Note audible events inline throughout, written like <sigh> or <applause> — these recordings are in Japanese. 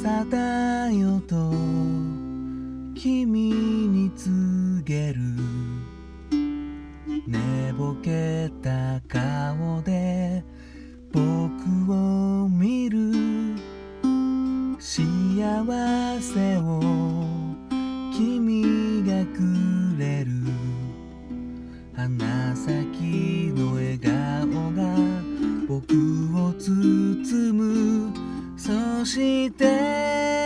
朝だよと君に告げる。寝ぼけた顔で僕を見る。幸せをして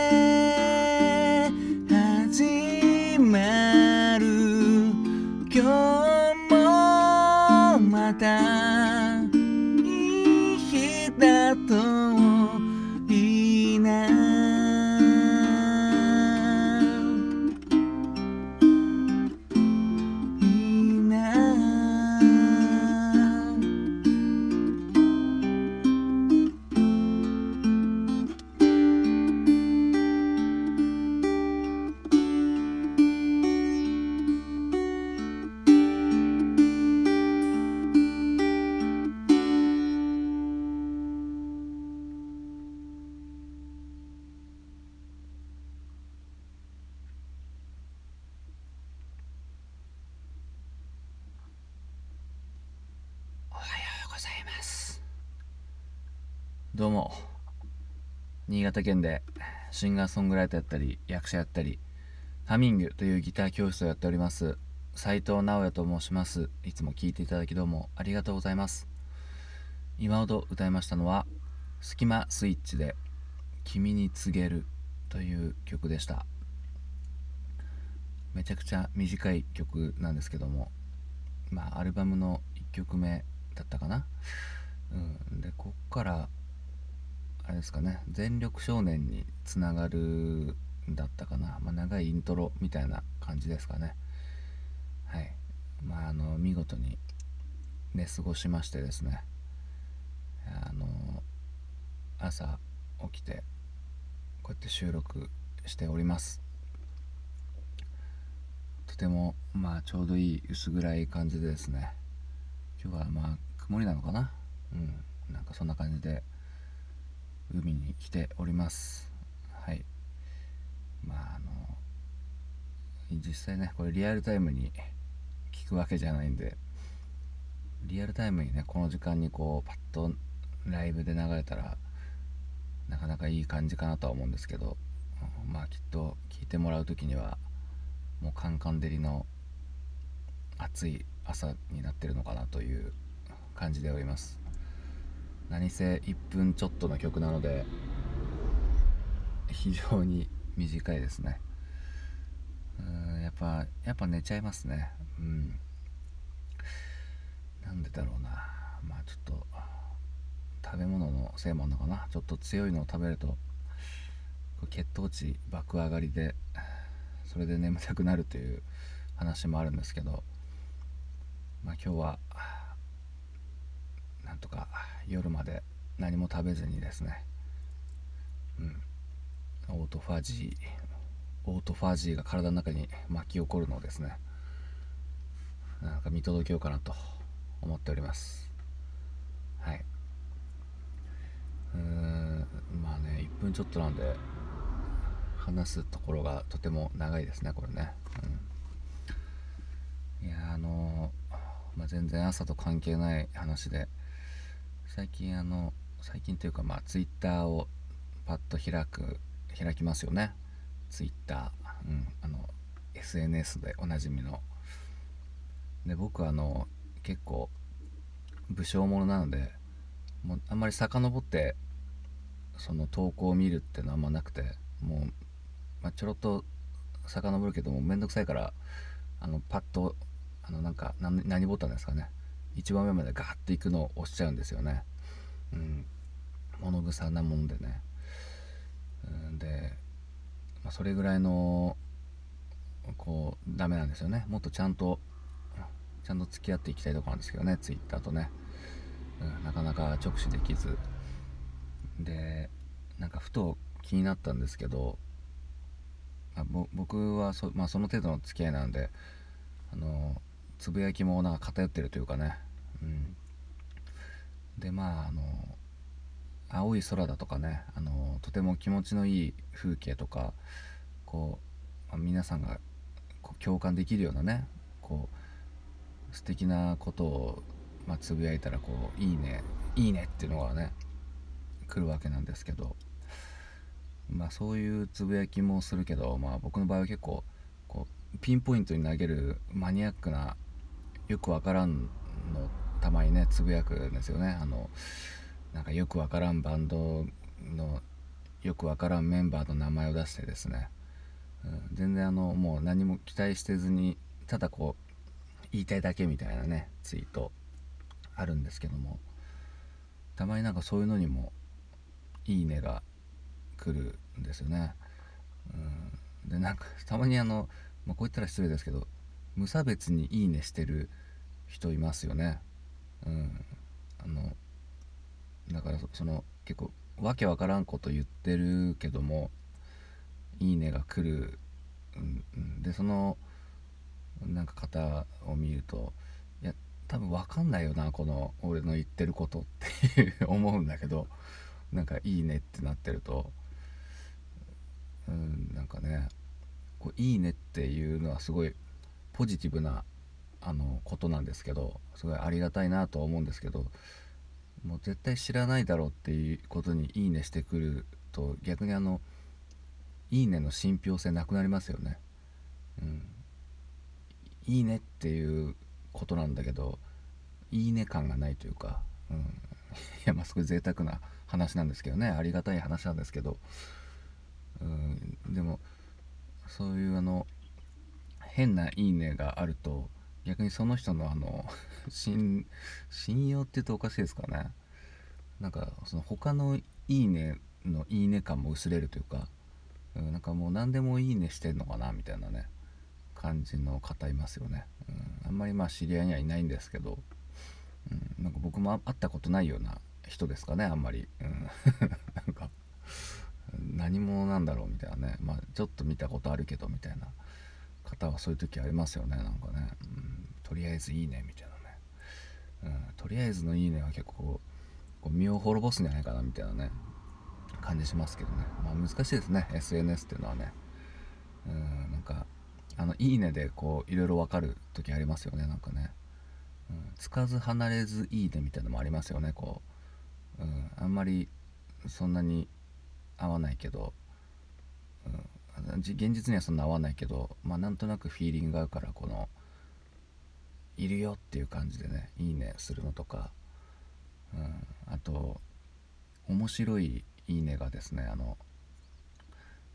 どうも。新潟県でシンガーソングライターやったり役者やったりハミングというギター教室をやっております。斉藤直也と申します。いつも聴いていただきどうもありがとうございます。今ほど歌いましたのはスキマスイッチで君に告げるという曲でした。めちゃくちゃ短い曲なんですけどもまあアルバムの1曲目だったかな。うんでこっからあれですかね全力少年につながるんだったかな、まあ、長いイントロみたいな感じですかね。はい。まああの見事に寝過ごしましてですね。あの朝起きてこうやって収録しております。とてもまあちょうどいい薄暗い感じでですね。今日はまあ曇りなのかな？うん。なんかそんな感じで海に来ております。はい。まああの実際ねこれリアルタイムに聞くわけじゃないんでリアルタイムにねこの時間にこうパッとライブで流れたらなかなかいい感じかなとは思うんですけどまあきっと聞いてもらう時にはもうカンカン照りの暑い朝になってるのかなという感じでおります。何せ1分ちょっとの曲なので非常に短いですね。やっぱやっぱ寝ちゃいますね。うん。なんでだろうな。まあちょっと食べ物のせいもあるのかな。ちょっと強いのを食べると血糖値爆上がりでそれで眠たくなるという話もあるんですけどまあ今日はなんとか夜まで何も食べずにですね。うん。オートファジーオートファジーが体の中に巻き起こるのをですね。なんか見届けようかなと思っております。はい。うーんまあね1分ちょっとなんで話すところがとても長いですねこれね、うん、いやあのまあ、全然朝と関係ない話で最近あの最近というかまあツイッターをパッと開く開きますよね。ツイッター、うん、あの SNS でおなじみの。で僕はあの結構武将者なのでもうあんまり遡ってその投稿を見るっていうのはあんまなくてもう、まあ、ちょろっと遡るけどもめんどくさいからあのパッとあのなんか何何ボタンですかね。一番上までガーッといくのを押しちゃうんですよね。うん。物臭なもんでね。うん。で、まあ、それぐらいのこうダメなんですよね。もっとちゃんとちゃんと付き合っていきたいところなんですけどね。ツイッターとね、うん、なかなか直視できず。でなんかふと気になったんですけど、まあ、ぼ僕はそ,、まあ、その程度の付き合いなんであのつぶやきもなんか偏ってるというかね、うん、でまああの青い空だとかねあのとても気持ちのいい風景とかこう皆さんがこう共感できるようなねこう素敵なことを、まあ、つぶやいたらこう「いいねいいね」っていうのがね来るわけなんですけどまあそういうつぶやきもするけど、まあ、僕の場合は結構こうピンポイントに投げるマニアックなよくわからんのたまにねつぶやくんですよねあのなんかよくわからんバンドのよくわからんメンバーの名前を出してですね、うん、全然あのもう何も期待してずにただこう言いたいだけみたいなねツイートあるんですけどもたまになんかそういうのにも「いいね」が来るんですよね。うん、でなんかたまにあの、まあ、こう言ったら失礼ですけど無差別に「いいね」してる人いますよね。うん、あのだからその結構わけわからんこと言ってるけども「いいね」が来る、うん、でそのなんか方を見るといや多分わかんないよなこの俺の言ってることって <laughs> 思うんだけどなんか「いいね」ってなってるとうんなんかねこう「いいね」っていうのはすごいポジティブなあのことなんですけどすごいありがたいなとは思うんですけどもう絶対知らないだろうっていうことに「いいね」してくると逆にあの「いいね」の信憑性なくなりますよね。うん、いいねっていうことなんだけどいいね感がないというか、うん、いやまあすごい贅沢な話なんですけどね。ありがたい話なんですけど、うん、でもそういうあの変な「いいね」があると逆にその人のあの <laughs> 信用って言うとおかしいですかね。なんかその他の「いいね」の「いいね」感も薄れるというか、うん、なんかもう何でも「いいね」してんのかなみたいなね感じの方いますよね、うん、あんまりまあ知り合いにはいないんですけど、うん、なんか僕も会ったことないような人ですかねあんまり、うん、<laughs> なんか何者なんだろうみたいなね。まあちょっと見たことあるけどみたいな方はそういう時ありますよねなんかね、うん、とりあえずいいねみたいなね、うん、とりあえずのいいねは結構こう身を滅ぼすんじゃないかなみたいなね感じしますけどね。まあ難しいですね SNS っていうのはね。うんなんかあのいいねでこういろいろ分かる時ありますよねなんかね、うん、つかず離れずいいねみたいなのもありますよねこう、うん、あんまりそんなに合わないけど、うん現実にはそんな合わないけど、まあ、なんとなくフィーリングが合うからこのいるよっていう感じでねいいねするのとか、うん、あと面白いいいねがですねあの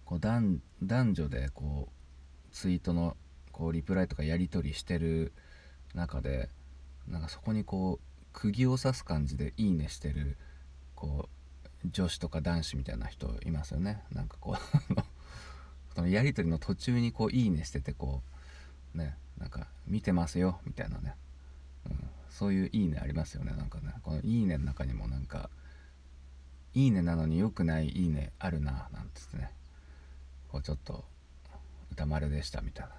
こう男女でこうツイートのこうリプライとかやり取りしてる中でなんかそこにこう釘を刺す感じでいいねしてるこう女子とか男子みたいな人いますよね。なんかこう <laughs> そのやり取りの途中にこう「いいね」しててこうねなんか「見てますよ」みたいなね、うん、そういう「いいね」ありますよねなんかね。この「いいね」の中にもなんか「いいね」なのに良くない「いいね」あるななんつってね。こうちょっと歌丸でしたみたいな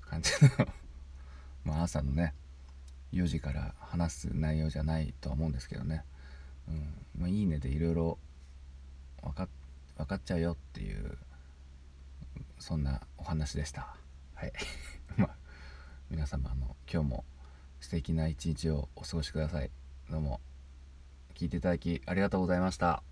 感じの。<laughs> まあ朝のね4時から話す内容じゃないとは思うんですけどね、うんまあ、いいねでいろいろ分かっちゃうよっていうそんなお話でした。はい。<laughs> まあ皆様の今日も素敵な一日をお過ごしください。どうも聞いていただきありがとうございました。